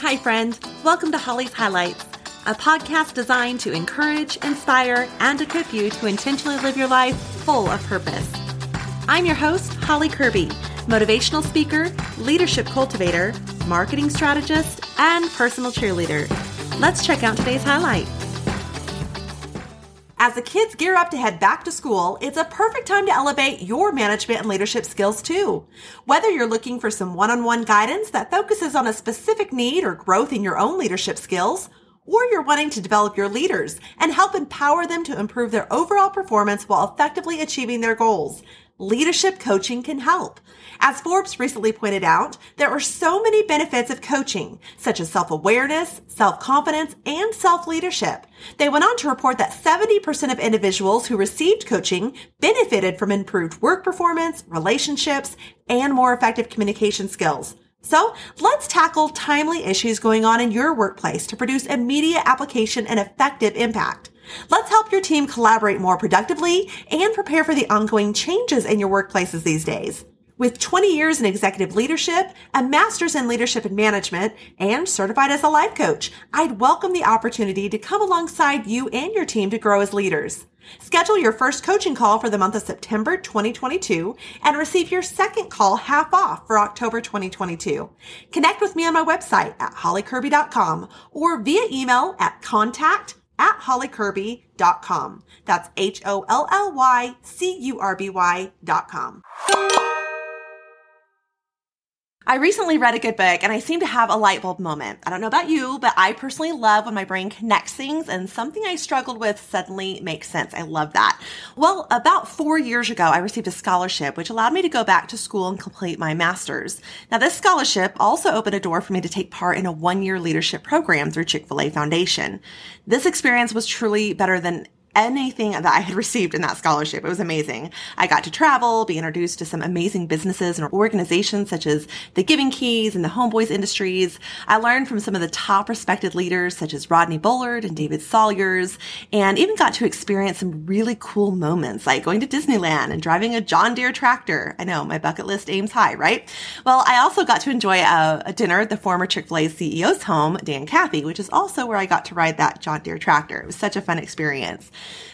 Hi, friend. Welcome to Holly's Highlights, a podcast designed to encourage, inspire, and equip you to intentionally live your life full of purpose. I'm your host, Holly Curby, motivational speaker, leadership cultivator, marketing strategist, and personal cheerleader. Let's check out today's highlight. As the kids gear up to head back to school, it's a perfect time to elevate your management and leadership skills too. Whether you're looking for some one-on-one guidance that focuses on a specific need or growth in your own leadership skills, or you're wanting to develop your leaders and help empower them to improve their overall performance while effectively achieving their goals, leadership coaching can help. As Forbes recently pointed out, there are so many benefits of coaching, such as self-awareness, self-confidence, and self-leadership. They went on to report that 70% of individuals who received coaching benefited from improved work performance, relationships, and more effective communication skills. So let's tackle timely issues going on in your workplace to produce immediate application and effective impact. Let's help your team collaborate more productively and prepare for the ongoing changes in your workplaces these days. With 20 years in executive leadership, a master's in leadership and management, and certified as a life coach, I'd welcome the opportunity to come alongside you and your team to grow as leaders. Schedule your first coaching call for the month of September 2022 and receive your second call half off for October 2022. Connect with me on my website at hollycurby.com or via email at contact at hollycurby.com. That's H-O-L-L-Y-C-U-R-B-Y dot com. I recently read a good book and I seem to have a light bulb moment. I don't know about you, but I personally love when my brain connects things and something I struggled with suddenly makes sense. I love that. Well, about four years ago, I received a scholarship which allowed me to go back to school and complete my master's. Now, this scholarship also opened a door for me to take part in a one year leadership program through Chick-fil-A Foundation. This experience was truly better than anything that I had received in that scholarship. It was amazing. I got to travel, be introduced to some amazing businesses and organizations such as the Giving Keys and the Homeboys Industries. I learned from some of the top respected leaders such as Rodney Bullard and David Salyers, and even got to experience some really cool moments like going to Disneyland and driving a John Deere tractor. I know my bucket list aims high, right? Well, I also got to enjoy a, a dinner at the former Chick-fil-A CEO's home, Dan Cathy, which is also where I got to ride that John Deere tractor. It was such a fun experience.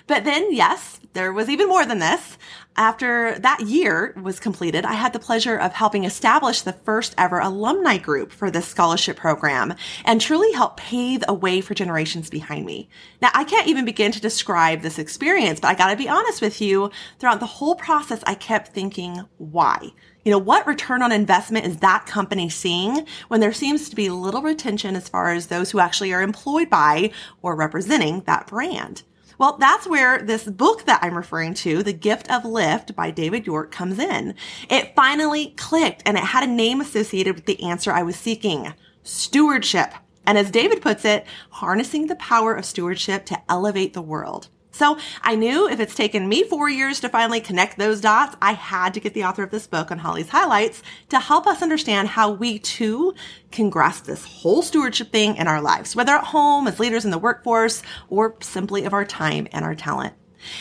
But then, yes, there was even more than this. After that year was completed, I had the pleasure of helping establish the first ever alumni group for this scholarship program and truly help pave a way for generations behind me. Now, I can't even begin to describe this experience, but I gotta be honest with you, throughout the whole process, I kept thinking, why? You know, what return on investment is that company seeing when there seems to be little retention as far as those who actually are employed by or representing that brand? Well, that's where this book that I'm referring to, The Gift of Lift by David York comes in. It finally clicked and it had a name associated with the answer I was seeking. Stewardship. And as David puts it, harnessing the power of stewardship to elevate the world. So I knew if it's taken me four years to finally connect those dots, I had to get the author of this book on Holly's highlights to help us understand how we too can grasp this whole stewardship thing in our lives, whether at home, as leaders in the workforce, or simply of our time and our talent.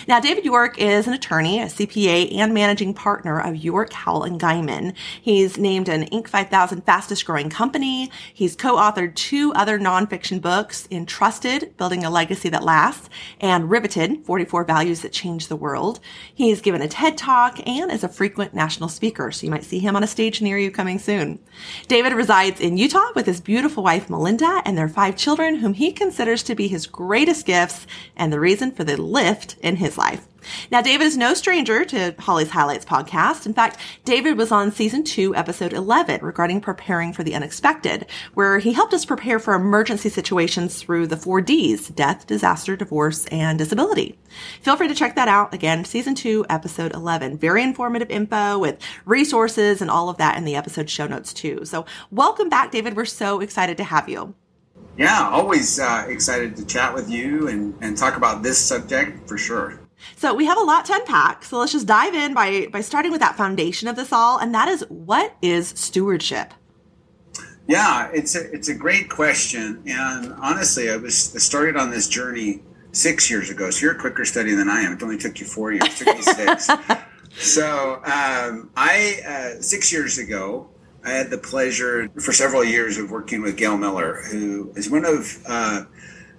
Now, David York is an attorney, a CPA, and managing partner of York Howell and Guymon. He's named an Inc. 5000 fastest growing company. He's co-authored two other nonfiction books, Entrusted, Building a Legacy That Lasts, and Riveted, 44 Values That Change the World. He's given a TED Talk and is a frequent national speaker, so you might see him on a stage near you coming soon. David resides in Utah with his beautiful wife, Melinda, and their five children, whom he considers to be his greatest gifts and the reason for the lift in in his life. Now, David is no stranger to Holly's Highlights podcast. In fact, David was on season two, episode 11 regarding preparing for the unexpected, where he helped us prepare for emergency situations through the four Ds, death, disaster, divorce, and disability. Feel free to check that out. Again, season two, episode 11. Very informative info with resources and all of that in the episode show notes too. So welcome back, David. We're so excited to have you. Yeah, always uh, excited to chat with you and, and talk about this subject for sure. So we have a lot to unpack. So let's just dive in by by starting with that foundation of this all, and that is what is stewardship. Yeah, it's a it's a great question, and honestly, I was I started on this journey six years ago. So you're a quicker study than I am. It only took you four years. It took me six. so um, I uh, six years ago I had the pleasure for several years of working with Gail Miller, who is one of uh,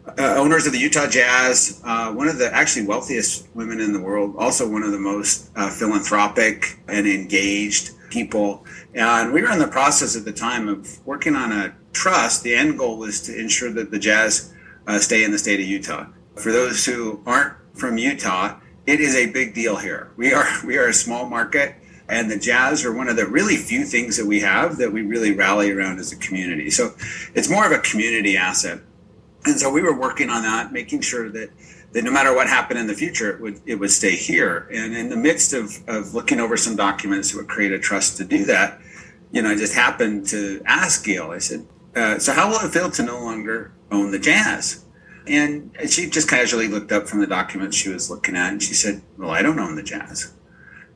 uh, owners of the Utah Jazz, uh, one of the actually wealthiest women in the world, also one of the most uh, philanthropic and engaged people. And we were in the process at the time of working on a trust. The end goal was to ensure that the Jazz uh, stay in the state of Utah. For those who aren't from Utah, it is a big deal here. We are we are a small market. And the jazz are one of the really few things that we have that we really rally around as a community. So it's more of a community asset and so we were working on that, making sure that that no matter what happened in the future, it would it would stay here. And in the midst of of looking over some documents that would create a trust to do that, you know, I just happened to ask Gail. I said, uh, "So how will it feel to no longer own the Jazz?" And she just casually looked up from the documents she was looking at, and she said, "Well, I don't own the Jazz."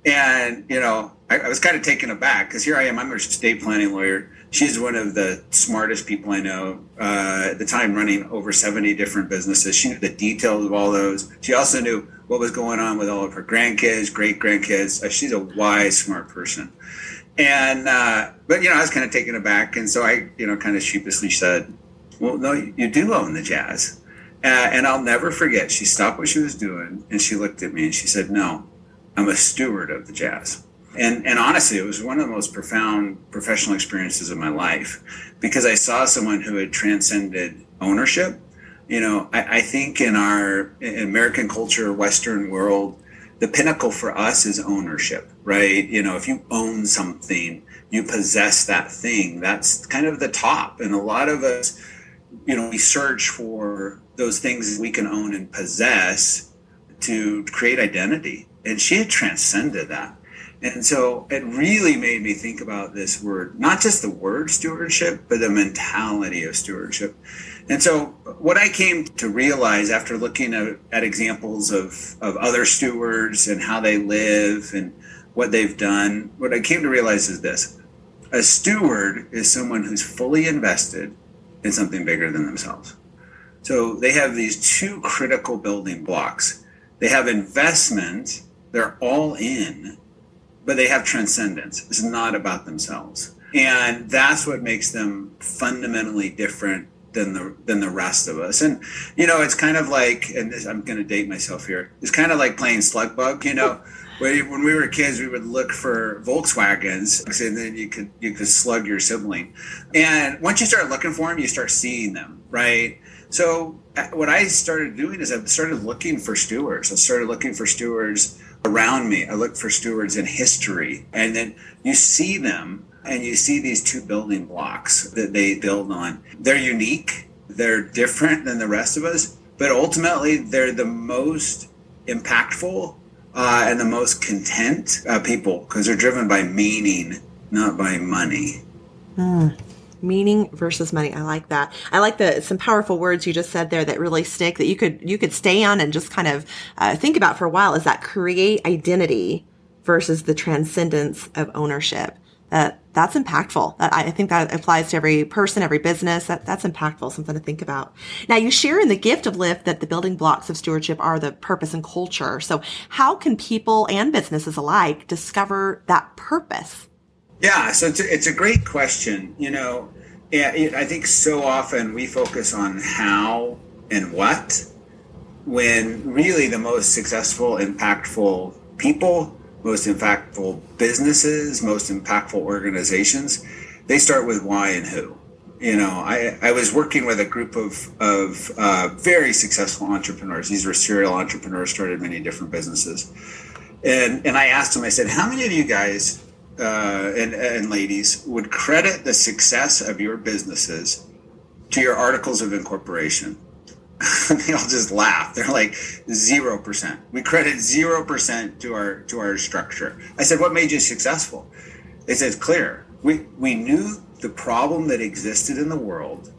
And you know, I, I was kind of taken aback because here I am. I'm a estate planning lawyer she's one of the smartest people I know. Uh, at the time, running over 70 different businesses. She knew the details of all those. She also knew what was going on with all of her grandkids, great grandkids. Uh, she's a wise, smart person. And, uh, but, you know, I was kind of taken aback. And so I, you know, kind of sheepishly said, well, no, you do own the jazz. Uh, and I'll never forget, she stopped what she was doing and she looked at me and she said, no, I'm a steward of the jazz and and honestly, it was one of the most profound professional experiences of my life because I saw someone who had transcended ownership. You know, I, I think in our in American culture, Western world, the pinnacle for us is ownership, right? You know, if you own something, you possess that thing. That's kind of the top. And a lot of us, you know, we search for those things we can own and possess to create identity. And she had transcended that. And so it really made me think about this word, not just the word stewardship, but the mentality of stewardship. And so what I came to realize after looking at, at examples of, of other stewards and how they live and what they've done, what I came to realize is this. A steward is someone who's fully invested in something bigger than themselves. So they have these two critical building blocks. They have investment, they're all in, but they have transcendence. It's not about themselves. And that's what makes them fundamentally different than the than the rest of us. And you know, it's kind of like, and this, I'm going to date myself here. It's kind of like playing slug bug. You know, when we were kids, we would look for Volkswagens, and then you could you could slug your sibling. And once you start looking for them, you start seeing them, right? So uh, what I started doing is I started looking for stewards. I started looking for stewards around me. I look for stewards in history, and then you see them and you see these two building blocks that they build on. They're unique, they're different than the rest of us, but ultimately they're the most impactful uh, and the most content uh, people because they're driven by meaning, not by money. Mm meaning versus money. I like that. I like the some powerful words you just said there that really stick that you could you could stay on and just kind of uh, think about for a while. Is that create identity versus the transcendence of ownership? That that's impactful. I think that applies to every person, every business. That that's impactful. Something to think about. Now you share in the gift of Lift that the building blocks of stewardship are the purpose and culture. So how can people and businesses alike discover that purpose? Yeah, so it's a, it's a great question. You know, I think so often we focus on how and what when really the most successful, impactful people, most impactful businesses, most impactful organizations, they start with why and who. You know, I, I was working with a group of, of uh, very successful entrepreneurs. These were serial entrepreneurs, started many different businesses. And, and I asked them, I said, how many of you guys uh, and, and ladies would credit the success of your businesses to your articles of incorporation. they all just laugh. They're like zero percent. We credit zero percent to our to our structure. I said, "What made you successful?" They said, "Clear. We we knew the problem that existed in the world,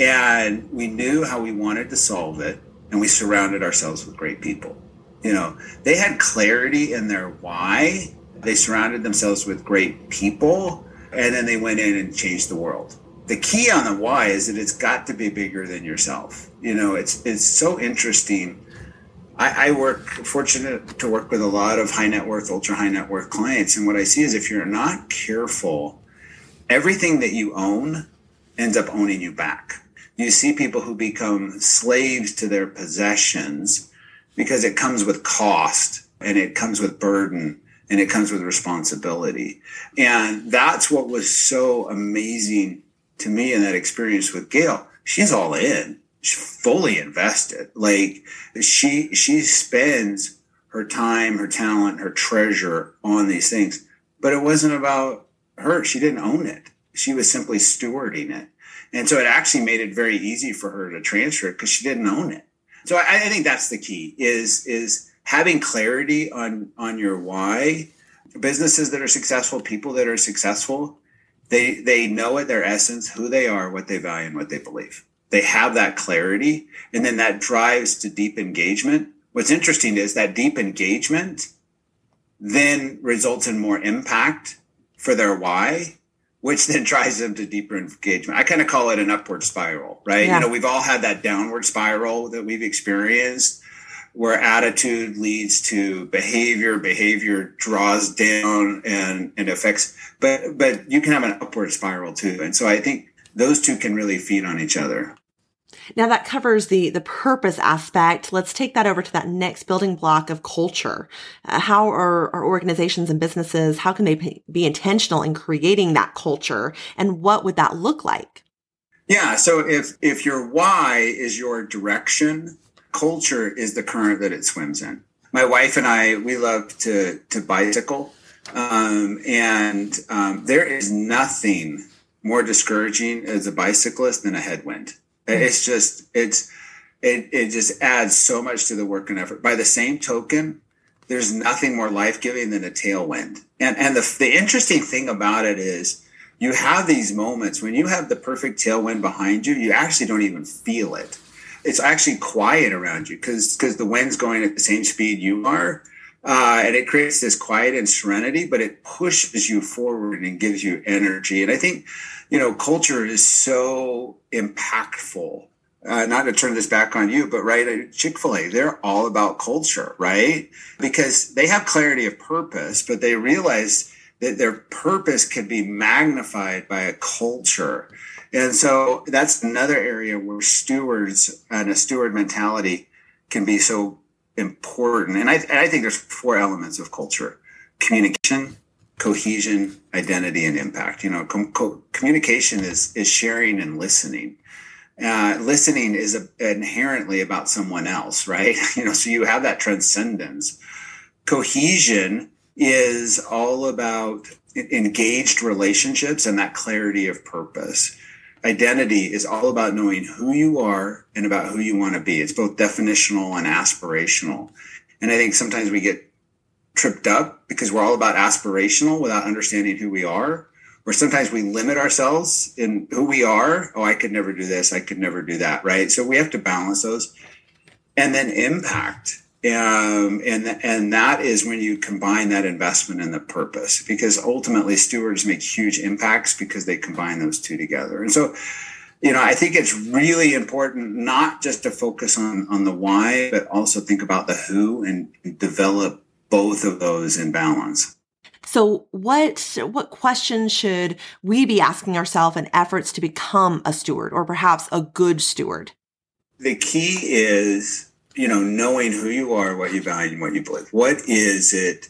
and we knew how we wanted to solve it, and we surrounded ourselves with great people. You know, they had clarity in their why, they surrounded themselves with great people, and then they went in and changed the world. The key on the why is that it's got to be bigger than yourself. You know, it's it's so interesting. I, I work fortunate to work with a lot of high net worth, ultra high net worth clients, and what I see is if you're not careful everything that you own ends up owning you back. You see people who become slaves to their possessions because it comes with cost and it comes with burden and it comes with responsibility. And that's what was so amazing to me in that experience with Gail. She's all in. She's fully invested. Like she she spends her time, her talent, her treasure on these things. But it wasn't about her. She didn't own it. She was simply stewarding it. And so it actually made it very easy for her to transfer it because she didn't own it. So I, I think that's the key is is having clarity on on your why businesses that are successful people that are successful they they know at their essence who they are what they value and what they believe they have that clarity and then that drives to deep engagement what's interesting is that deep engagement then results in more impact for their why which then drives them to deeper engagement. I kind of call it an upward spiral, right? Yeah. You know, we've all had that downward spiral that we've experienced where attitude leads to behavior, behavior draws down and, and affects, but, but you can have an upward spiral too. And so I think those two can really feed on each other. Now that covers the the purpose aspect. Let's take that over to that next building block of culture. Uh, how are, are organizations and businesses? How can they be intentional in creating that culture, and what would that look like? Yeah. So if if your why is your direction, culture is the current that it swims in. My wife and I we love to to bicycle, um, and um, there is nothing more discouraging as a bicyclist than a headwind it's just it's it it just adds so much to the work and effort. By the same token, there's nothing more life giving than a tailwind. And and the the interesting thing about it is you have these moments when you have the perfect tailwind behind you, you actually don't even feel it. It's actually quiet around you because because the wind's going at the same speed you are. Uh, and it creates this quiet and serenity, but it pushes you forward and gives you energy. And I think you know, culture is so impactful. Uh, not to turn this back on you, but right, Chick fil A, they're all about culture, right? Because they have clarity of purpose, but they realize that their purpose can be magnified by a culture. And so that's another area where stewards and a steward mentality can be so important. And I, I think there's four elements of culture communication, cohesion, identity, and impact. You know, com- co- communication is is sharing and listening. Uh, listening is a, inherently about someone else, right? You know, so you have that transcendence. Cohesion is all about engaged relationships and that clarity of purpose. Identity is all about knowing who you are and about who you want to be. It's both definitional and aspirational. And I think sometimes we get tripped up because we're all about aspirational without understanding who we are. Or sometimes we limit ourselves in who we are. Oh, I could never do this. I could never do that. Right. So we have to balance those. And then impact. Um, and and that is when you combine that investment and the purpose, because ultimately stewards make huge impacts because they combine those two together. And so, you know, I think it's really important not just to focus on on the why, but also think about the who and develop both of those in balance. So what what questions should we be asking ourselves in efforts to become a steward or perhaps a good steward? The key is, you know, knowing who you are, what you value, and what you believe. What is it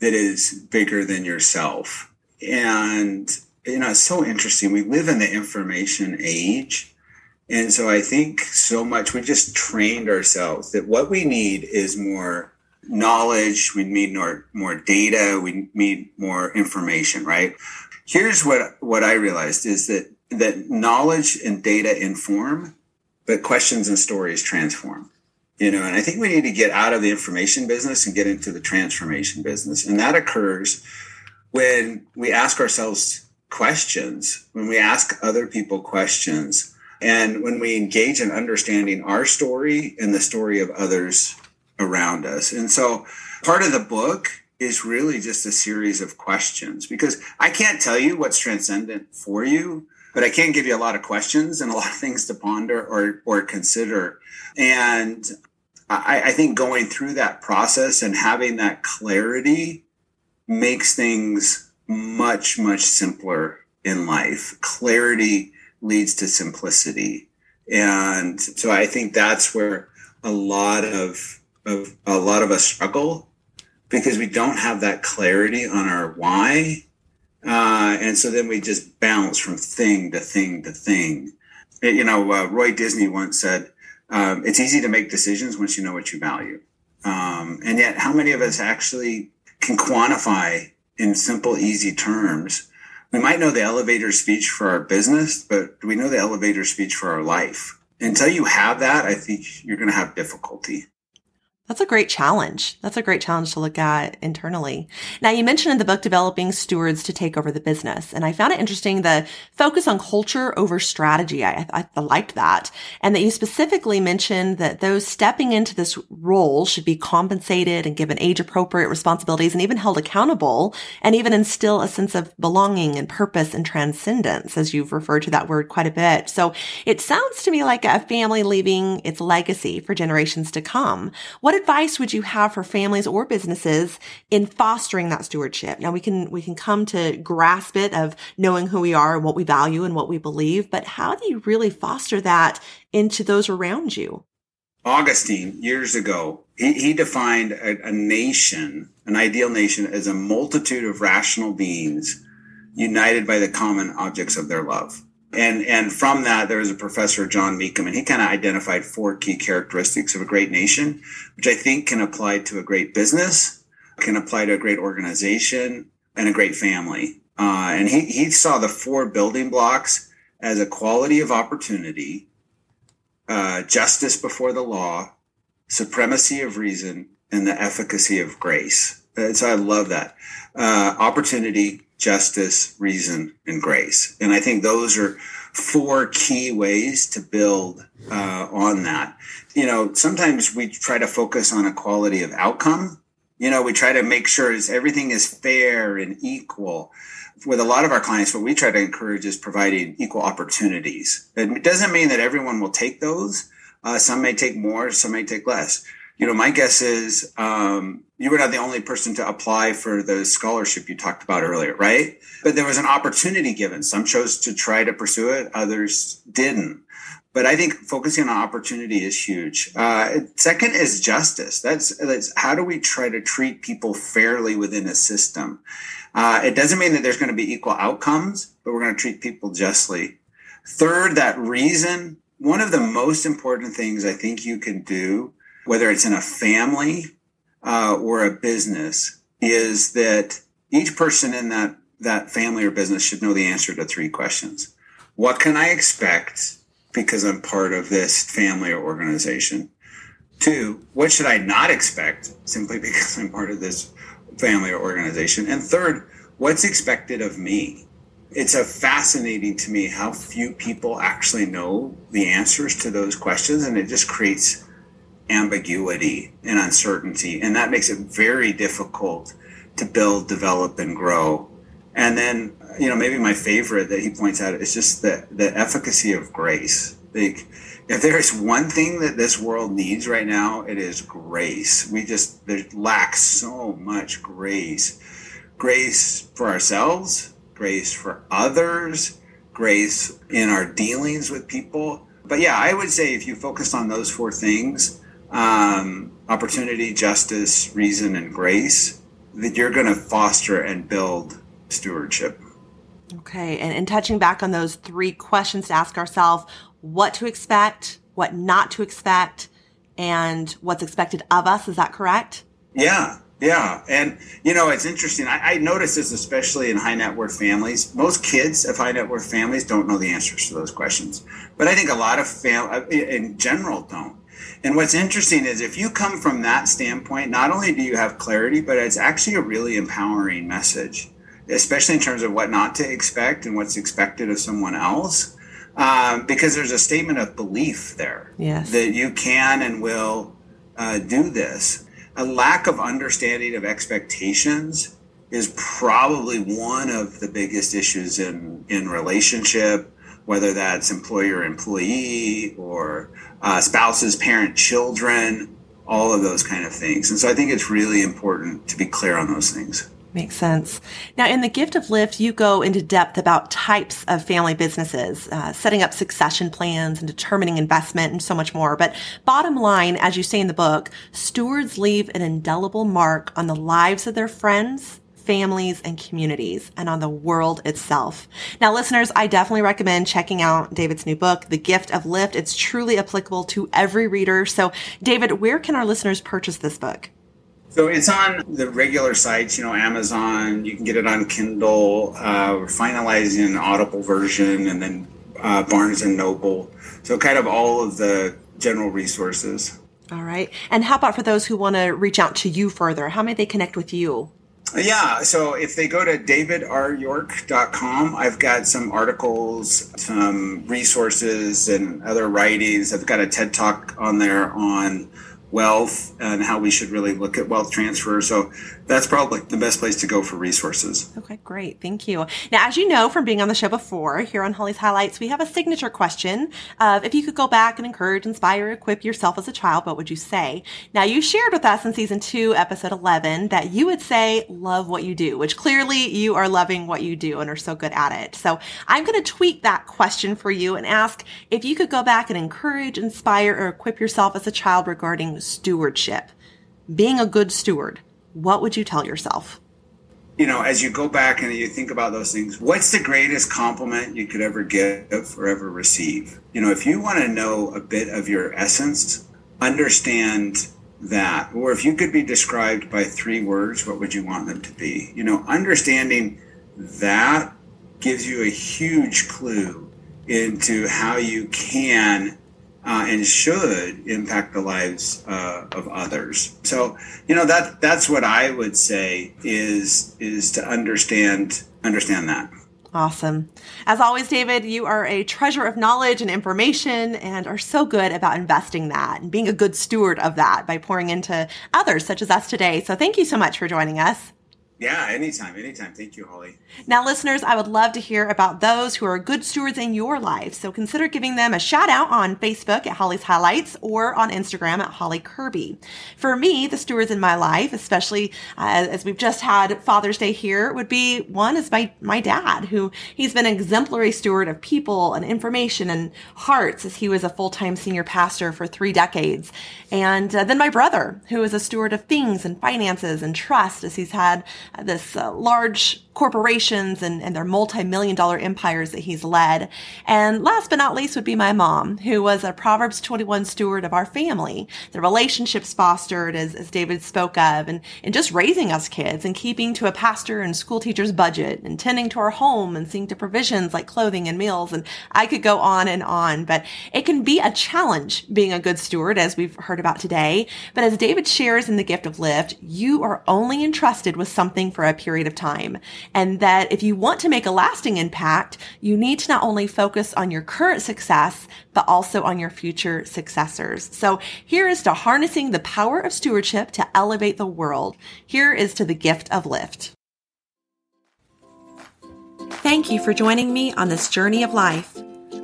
that is bigger than yourself? And you know, it's so interesting. We live in the information age. And so I think so much we just trained ourselves that what we need is more knowledge, we need more more data, we need more information, right? Here's what what I realized is that that knowledge and data inform, but questions and stories transform. You know, and I think we need to get out of the information business and get into the transformation business. And that occurs when we ask ourselves questions, when we ask other people questions, and when we engage in understanding our story and the story of others around us. And so part of the book is really just a series of questions because I can't tell you what's transcendent for you, but I can give you a lot of questions and a lot of things to ponder or, or consider. And I, I think going through that process and having that clarity makes things much, much simpler in life. Clarity leads to simplicity. And so I think that's where a lot of, of a lot of us struggle because we don't have that clarity on our why. Uh, and so then we just bounce from thing to thing to thing. You know, uh, Roy Disney once said, um, it's easy to make decisions once you know what you value. Um, and yet, how many of us actually can quantify in simple, easy terms? We might know the elevator speech for our business, but do we know the elevator speech for our life? Until you have that, I think you're going to have difficulty. That's a great challenge. That's a great challenge to look at internally. Now, you mentioned in the book developing stewards to take over the business, and I found it interesting the focus on culture over strategy. I, I, liked that, and that you specifically mentioned that those stepping into this role should be compensated and given age appropriate responsibilities, and even held accountable, and even instill a sense of belonging and purpose and transcendence, as you've referred to that word quite a bit. So it sounds to me like a family leaving its legacy for generations to come. What what advice would you have for families or businesses in fostering that stewardship? Now we can, we can come to grasp it of knowing who we are and what we value and what we believe, but how do you really foster that into those around you? Augustine, years ago, he, he defined a, a nation, an ideal nation, as a multitude of rational beings united by the common objects of their love. And, and from that, there was a professor, Jon Meacham, and he kind of identified four key characteristics of a great nation, which I think can apply to a great business, can apply to a great organization, and a great family. Uh, and he, he saw the four building blocks as equality of opportunity, uh, justice before the law, supremacy of reason, and the efficacy of grace. And so I love that. Uh, opportunity, justice, reason, and grace. And I think those are four key ways to build uh, on that. You know, sometimes we try to focus on equality of outcome. You know, we try to make sure is everything is fair and equal. With a lot of our clients, what we try to encourage is providing equal opportunities. It doesn't mean that everyone will take those. Uh, some may take more, some may take less you know, my guess is um, you were not the only person to apply for the scholarship you talked about earlier, right? But there was an opportunity given. Some chose to try to pursue it, others didn't. But I think focusing on opportunity is huge. Uh, second is justice. That's, that's how do we try to treat people fairly within a system? Uh, it doesn't mean that there's going to be equal outcomes, but we're going to treat people justly. Third, that reason. One of the most important things I think you can do whether it's in a family uh, or a business, is that each person in that that family or business should know the answer to three questions. What can I expect because I'm part of this family or organization? Two, what should I not expect simply because I'm part of this family or organization? And third, what's expected of me? It's a fascinating to me how few people actually know the answers to those questions, and it just creates ambiguity and uncertainty. And that makes it very difficult to build, develop, and grow. And then, you know, maybe my favorite that he points out is just the, the efficacy of grace. Like, if there is one thing that this world needs right now, it is grace. We just there lacks so much grace. Grace for ourselves, grace for others, grace in our dealings with people. But yeah, I would say if you focus on those four things, um, opportunity, justice, reason, and grace, that you're going to foster and build stewardship. Okay. And, and touching back on those three questions to ask ourselves what to expect, what not to expect, and what's expected of us. Is that correct? Yeah. Yeah. And, you know, it's interesting. I, I notice this especially in high net worth families. Most kids of high net worth families don't know the answers to those questions. But I think a lot of fam in general don't. And what's interesting is if you come from that standpoint, not only do you have clarity, but it's actually a really empowering message, especially in terms of what not to expect and what's expected of someone else. Um, because there's a statement of belief there yes. that you can and will uh, do this. A lack of understanding of expectations is probably one of the biggest issues in, in relationship, whether that's employer employee or uh, spouses, parent, children, all of those kind of things. And so I think it's really important to be clear on those things. Makes sense. Now, in the gift of Lift, you go into depth about types of family businesses, uh, setting up succession plans and determining investment and so much more. But bottom line, as you say in the book, stewards leave an indelible mark on the lives of their friends, families, and communities, and on the world itself. Now, listeners, I definitely recommend checking out David's new book, The Gift of Lift. It's truly applicable to every reader. So, David, where can our listeners purchase this book? So it's on the regular sites, you know, Amazon. You can get it on Kindle. Uh, we're finalizing an Audible version, and then uh, Barnes and Noble. So kind of all of the general resources. All right. And how about for those who want to reach out to you further? How may they connect with you? Yeah, so if they go to davidryork.com, I've got some articles, some resources, and other writings. I've got a TED talk on there on wealth and how we should really look at wealth transfer. So that's probably the best place to go for resources. Okay, great. Thank you. Now, as you know from being on the show before, here on Holly's Highlights, we have a signature question of if you could go back and encourage, inspire, equip yourself as a child, what would you say? Now, you shared with us in season two, episode 11, that you would say, love what you do, which clearly you are loving what you do and are so good at it. So I'm going to tweak that question for you and ask if you could go back and encourage, inspire, or equip yourself as a child regarding stewardship, being a good steward what would you tell yourself? You know, as you go back and you think about those things, what's the greatest compliment you could ever give or ever receive? You know, if you want to know a bit of your essence, understand that. Or if you could be described by three words, what would you want them to be? You know, understanding that gives you a huge clue into how you can uh, and should impact the lives uh, of others. So, you know that that's what I would say is is to understand understand that. Awesome. As always, David, you are a treasure of knowledge and information and are so good about investing that and being a good steward of that by pouring into others such as us today. So thank you so much for joining us. Yeah, anytime, anytime. Thank you, Holly. Now, listeners, I would love to hear about those who are good stewards in your life. So consider giving them a shout out on Facebook at Holly's Highlights or on Instagram at Holly Curby. For me, the stewards in my life, especially uh, as we've just had Father's Day here, would be one is my, my dad, who he's been an exemplary steward of people and information and hearts as he was a full-time senior pastor for three decades. And uh, then my brother, who is a steward of things and finances and trust as he's had this uh, large corporations and, and their multi-million dollar empires that he's led. And last but not least would be my mom, who was a Proverbs 21 steward of our family, the relationships fostered as, as David spoke of and, and just raising us kids and keeping to a pastor and school teacher's budget and tending to our home and seeing to provisions like clothing and meals. And I could go on and on, but it can be a challenge being a good steward as we've heard about today. But as David shares in the gift of lift, you are only entrusted with something for a period of time. And that if you want to make a lasting impact, you need to not only focus on your current success, but also on your future successors. So here is to harnessing the power of stewardship to elevate the world. Here is to the gift of lift. Thank you for joining me on this journey of life.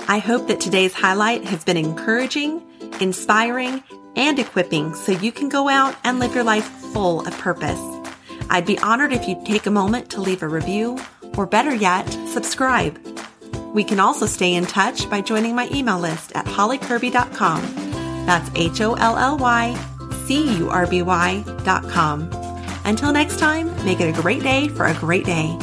I hope that today's highlight has been encouraging, inspiring, and equipping so you can go out and live your life full of purpose. I'd be honored if you'd take a moment to leave a review, or better yet, subscribe. We can also stay in touch by joining my email list at hollycurby.com. That's H O L L Y C U R B Y.com. Until next time, make it a great day for a great day.